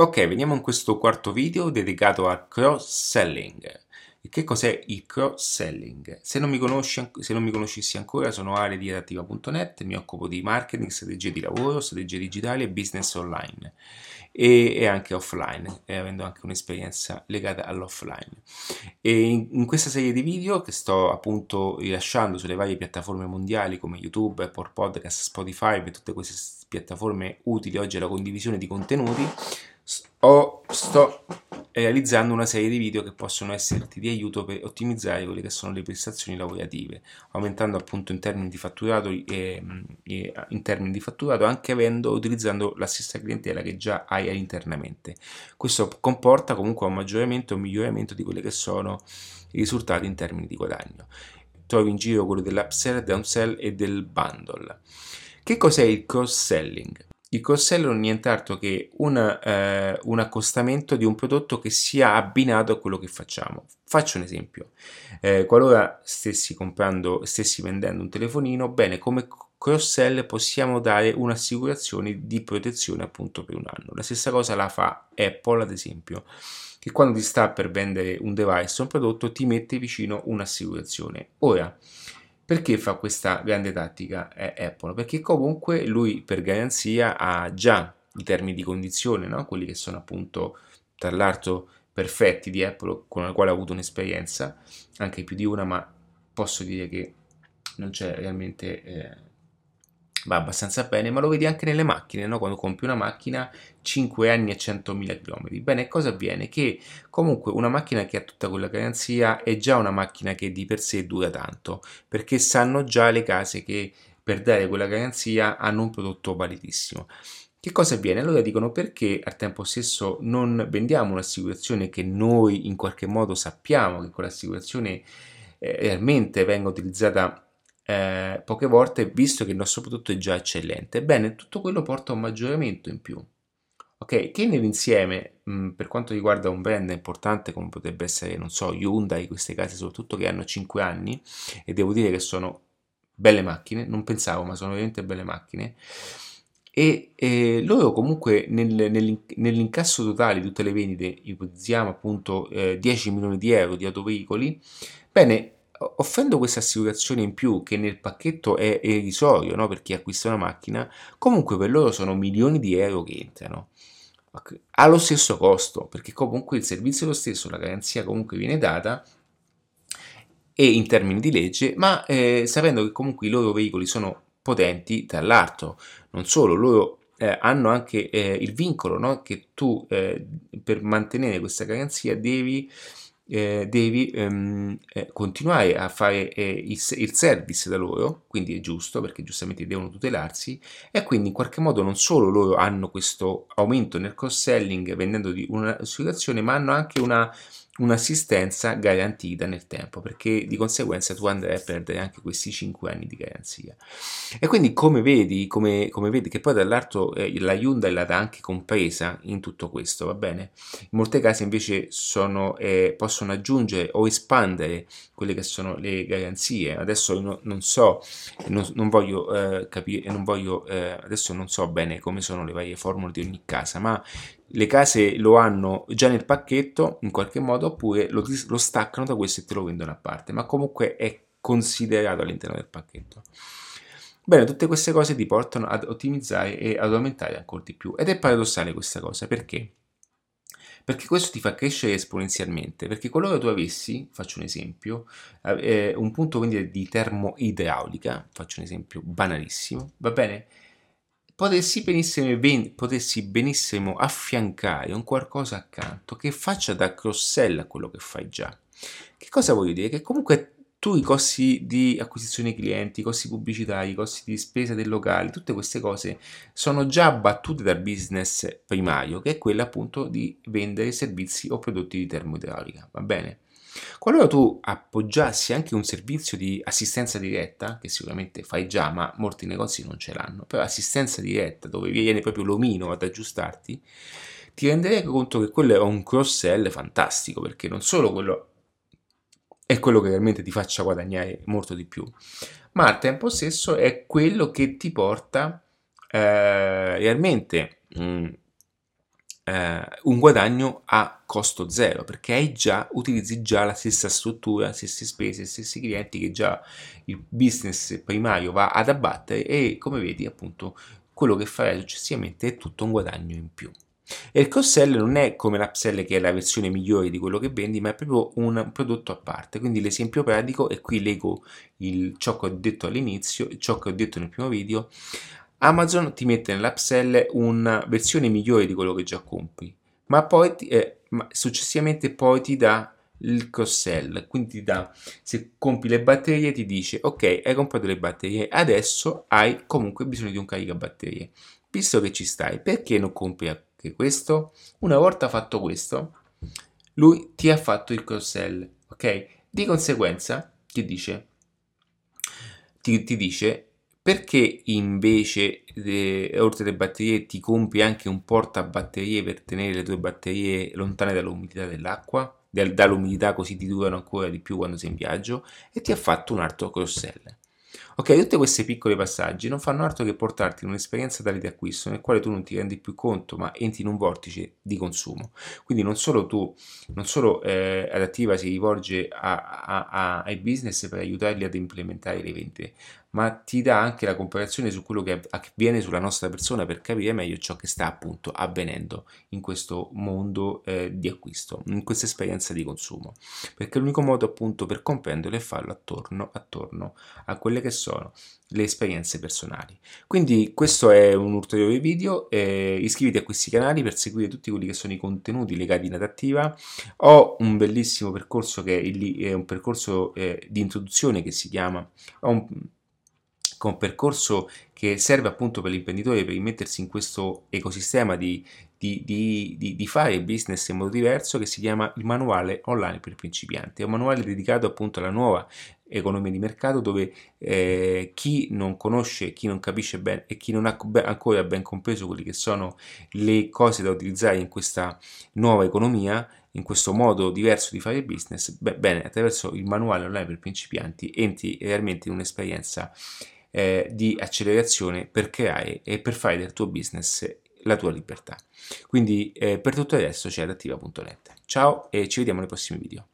Ok, veniamo in questo quarto video dedicato al cross-selling. Che cos'è il cross-selling? Se non mi conosci, se non mi conoscissi ancora, sono Ale di adattiva.net, mi occupo di marketing, strategie di lavoro, strategie digitali e business online e, e anche offline, e avendo anche un'esperienza legata all'offline. In, in, questa serie di video che sto appunto rilasciando sulle varie piattaforme mondiali come YouTube, Apple Podcast, Spotify e tutte queste piattaforme utili oggi alla condivisione di contenuti, ho, sto realizzando una serie di video che possono esserti di aiuto per ottimizzare quelle che sono le prestazioni lavorative, aumentando appunto in termini di fatturato e, e in termini di fatturato anche avendo utilizzando la stessa clientela che già hai internamente. Questo comporta comunque un maggioramento e un miglioramento di quelli che sono i risultati in termini di guadagno. Trovi in giro quello dell'upsell, downsell e del bundle. Che cos'è il cross selling? Il cross-sell non è nient'altro che un, eh, un, accostamento di un prodotto che sia abbinato a quello che facciamo. Faccio un esempio. Eh, qualora stessi comprando, stessi vendendo un telefonino, bene, come cross-sell possiamo dare un'assicurazione di protezione appunto per un anno. La stessa cosa la fa Apple, ad esempio, che quando ti sta per vendere un device o un prodotto ti mette vicino un'assicurazione. Ora, perché fa questa grande tattica Apple? Perché comunque lui per garanzia ha già i termini di condizione, no? quelli che sono appunto tra l'altro perfetti di Apple con la quale ho avuto un'esperienza, anche più di una, ma posso dire che non c'è realmente eh, va abbastanza bene, ma lo vedi anche nelle macchine, no? quando compri una macchina 5 anni e 100.000 km. Bene, cosa avviene? Che comunque una macchina che ha tutta quella garanzia è già una macchina che di per sé dura tanto, perché sanno già le case che per dare quella garanzia hanno un prodotto validissimo. Che cosa avviene? Allora dicono perché al tempo stesso non vendiamo un'assicurazione che noi in qualche modo sappiamo che quell'assicurazione eh, realmente venga utilizzata eh, poche volte visto che il nostro prodotto è già eccellente. Ebbene, tutto quello porta a un maggioramento in più. Ok, che nell'insieme, mh, per quanto riguarda un brand importante come potrebbe essere, non so, Hyundai, queste case soprattutto che hanno 5 anni, e devo dire che sono belle macchine, non pensavo, ma sono veramente belle macchine, e eh, loro comunque nel, nell'incasso totale di tutte le vendite, ipotizziamo appunto eh, 10 milioni di euro di autoveicoli, bene, offrendo questa assicurazione in più che nel pacchetto è irrisorio no? per chi acquista una macchina, comunque per loro sono milioni di euro che entrano allo stesso costo, perché comunque il servizio è lo stesso, la garanzia comunque viene data e in termini di legge, ma eh, sapendo che comunque i loro veicoli sono potenti, tra l'altro, non solo, loro eh, hanno anche eh, il vincolo no? che tu eh, per mantenere questa garanzia devi eh, devi ehm, eh, continuare a fare eh, il, il, service da loro, quindi è giusto perché giustamente devono tutelarsi e quindi in qualche modo non solo loro hanno questo aumento nel cross-selling vendendo un'assicurazione, ma hanno anche una un'assistenza garantita nel tempo, perché di conseguenza tu andrai a perdere anche questi 5 anni di garanzia. E quindi come vedi, come, come vedi che poi dall'altro eh, la Hyundai l'ha anche compresa in tutto questo, va bene? In molti casi invece sono, eh, possono aggiungere o espandere quelle che sono le garanzie. Adesso no, non so, non, non voglio eh, capire, non voglio, eh, adesso non so bene come sono le varie formule di ogni casa, ma le case lo hanno già nel pacchetto in qualche modo oppure lo, lo staccano da questo e te lo vendono a parte, ma comunque è considerato all'interno del pacchetto. Bene, tutte queste cose ti portano ad ottimizzare e ad aumentare ancora di più. Ed è paradossale questa cosa, perché? Perché questo ti fa crescere esponenzialmente, perché qualora tu avessi, faccio un esempio, eh, un punto vendita di termoidraulica, faccio un esempio banalissimo, va bene? Potessi benissimo, ben, potessi benissimo affiancare un qualcosa accanto che faccia da cross-sell a quello che fai già. Che cosa voglio dire? Che comunque tu i costi di acquisizione clienti, i costi pubblicitari, i costi di spesa del locale, tutte queste cose sono già abbattute dal business primario, che è quello appunto di vendere servizi o prodotti di termoidraulica, va bene? Qualora tu appoggiassi anche un servizio di assistenza diretta, che sicuramente fai già, ma molti negozi non ce l'hanno, però assistenza diretta dove viene proprio l'omino ad aggiustarti, ti renderei conto che quello è un cross-sell fantastico, perché non solo quello è quello che realmente ti faccia guadagnare molto di più, ma al tempo stesso è quello che ti porta eh, realmente mh, mm, eh, un guadagno a costo zero perché hai già, utilizzi già la stessa struttura, stesse spese, stessi clienti che già il business primario va ad abbattere e come vedi appunto quello che farai successivamente è tutto un guadagno in più. E il cross-sell non è come l'upsell che è la versione migliore di quello che vendi, ma è proprio un prodotto a parte. Quindi l'esempio pratico, e qui leggo il, ciò che ho detto all'inizio, ciò che ho detto nel primo video, Amazon ti mette nell'upsell una versione migliore di quello che già compri, ma poi eh, ma successivamente poi ti dà il cross-sell, quindi ti dà, se compri le batterie ti dice ok hai comprato le batterie, adesso hai comunque bisogno di un caricabatterie, visto che ci stai, perché non compri anche questo? Una volta fatto questo, lui ti ha fatto il cross-sell, ok? Di conseguenza ti dice, ti, ti dice perché invece eh, oltre alle batterie ti compri anche un portabatterie per tenere le tue batterie lontane dall'umidità dell'acqua, dall'umidità così ti durano ancora di più quando sei in viaggio e ti ha fatto un altro cross-sell. Ok, tutti questi piccoli passaggi non fanno altro che portarti in un'esperienza tale di acquisto nel quale tu non ti rendi più conto, ma entri in un vortice di consumo. Quindi non solo tu, non solo eh, Adattiva si rivolge a, a, a, ai business per aiutarli ad implementare le vendite, ma ti dà anche la comparazione su quello che avviene sulla nostra persona per capire meglio ciò che sta appunto avvenendo in questo mondo eh, di acquisto, in questa esperienza di consumo. Perché l'unico modo appunto per comprenderlo è farlo attorno, attorno a quelle che sono le esperienze personali. Quindi questo è un ulteriore video, eh, iscriviti a questi canali per seguire tutti quelli che sono i contenuti legati in adattiva. Ho un bellissimo percorso che è, un percorso eh, di introduzione che si chiama... Con un percorso che serve appunto per l'imprenditore per immettersi in questo ecosistema di, di, di, di, fare business in modo diverso che si chiama il manuale online per principianti. È un manuale dedicato appunto alla nuova economia di mercato dove eh, chi non conosce, chi non capisce bene e chi non ha ancora ben compreso quelle che sono le cose da utilizzare in questa nuova economia, in questo modo diverso di fare business, beh, bene, attraverso il manuale online per principianti entri realmente in un'esperienza eh, di accelerazione per creare e per fare del tuo business la tua libertà. Quindi eh, per tutto adesso c'è adattiva.net. Ciao e ci vediamo nei prossimi video.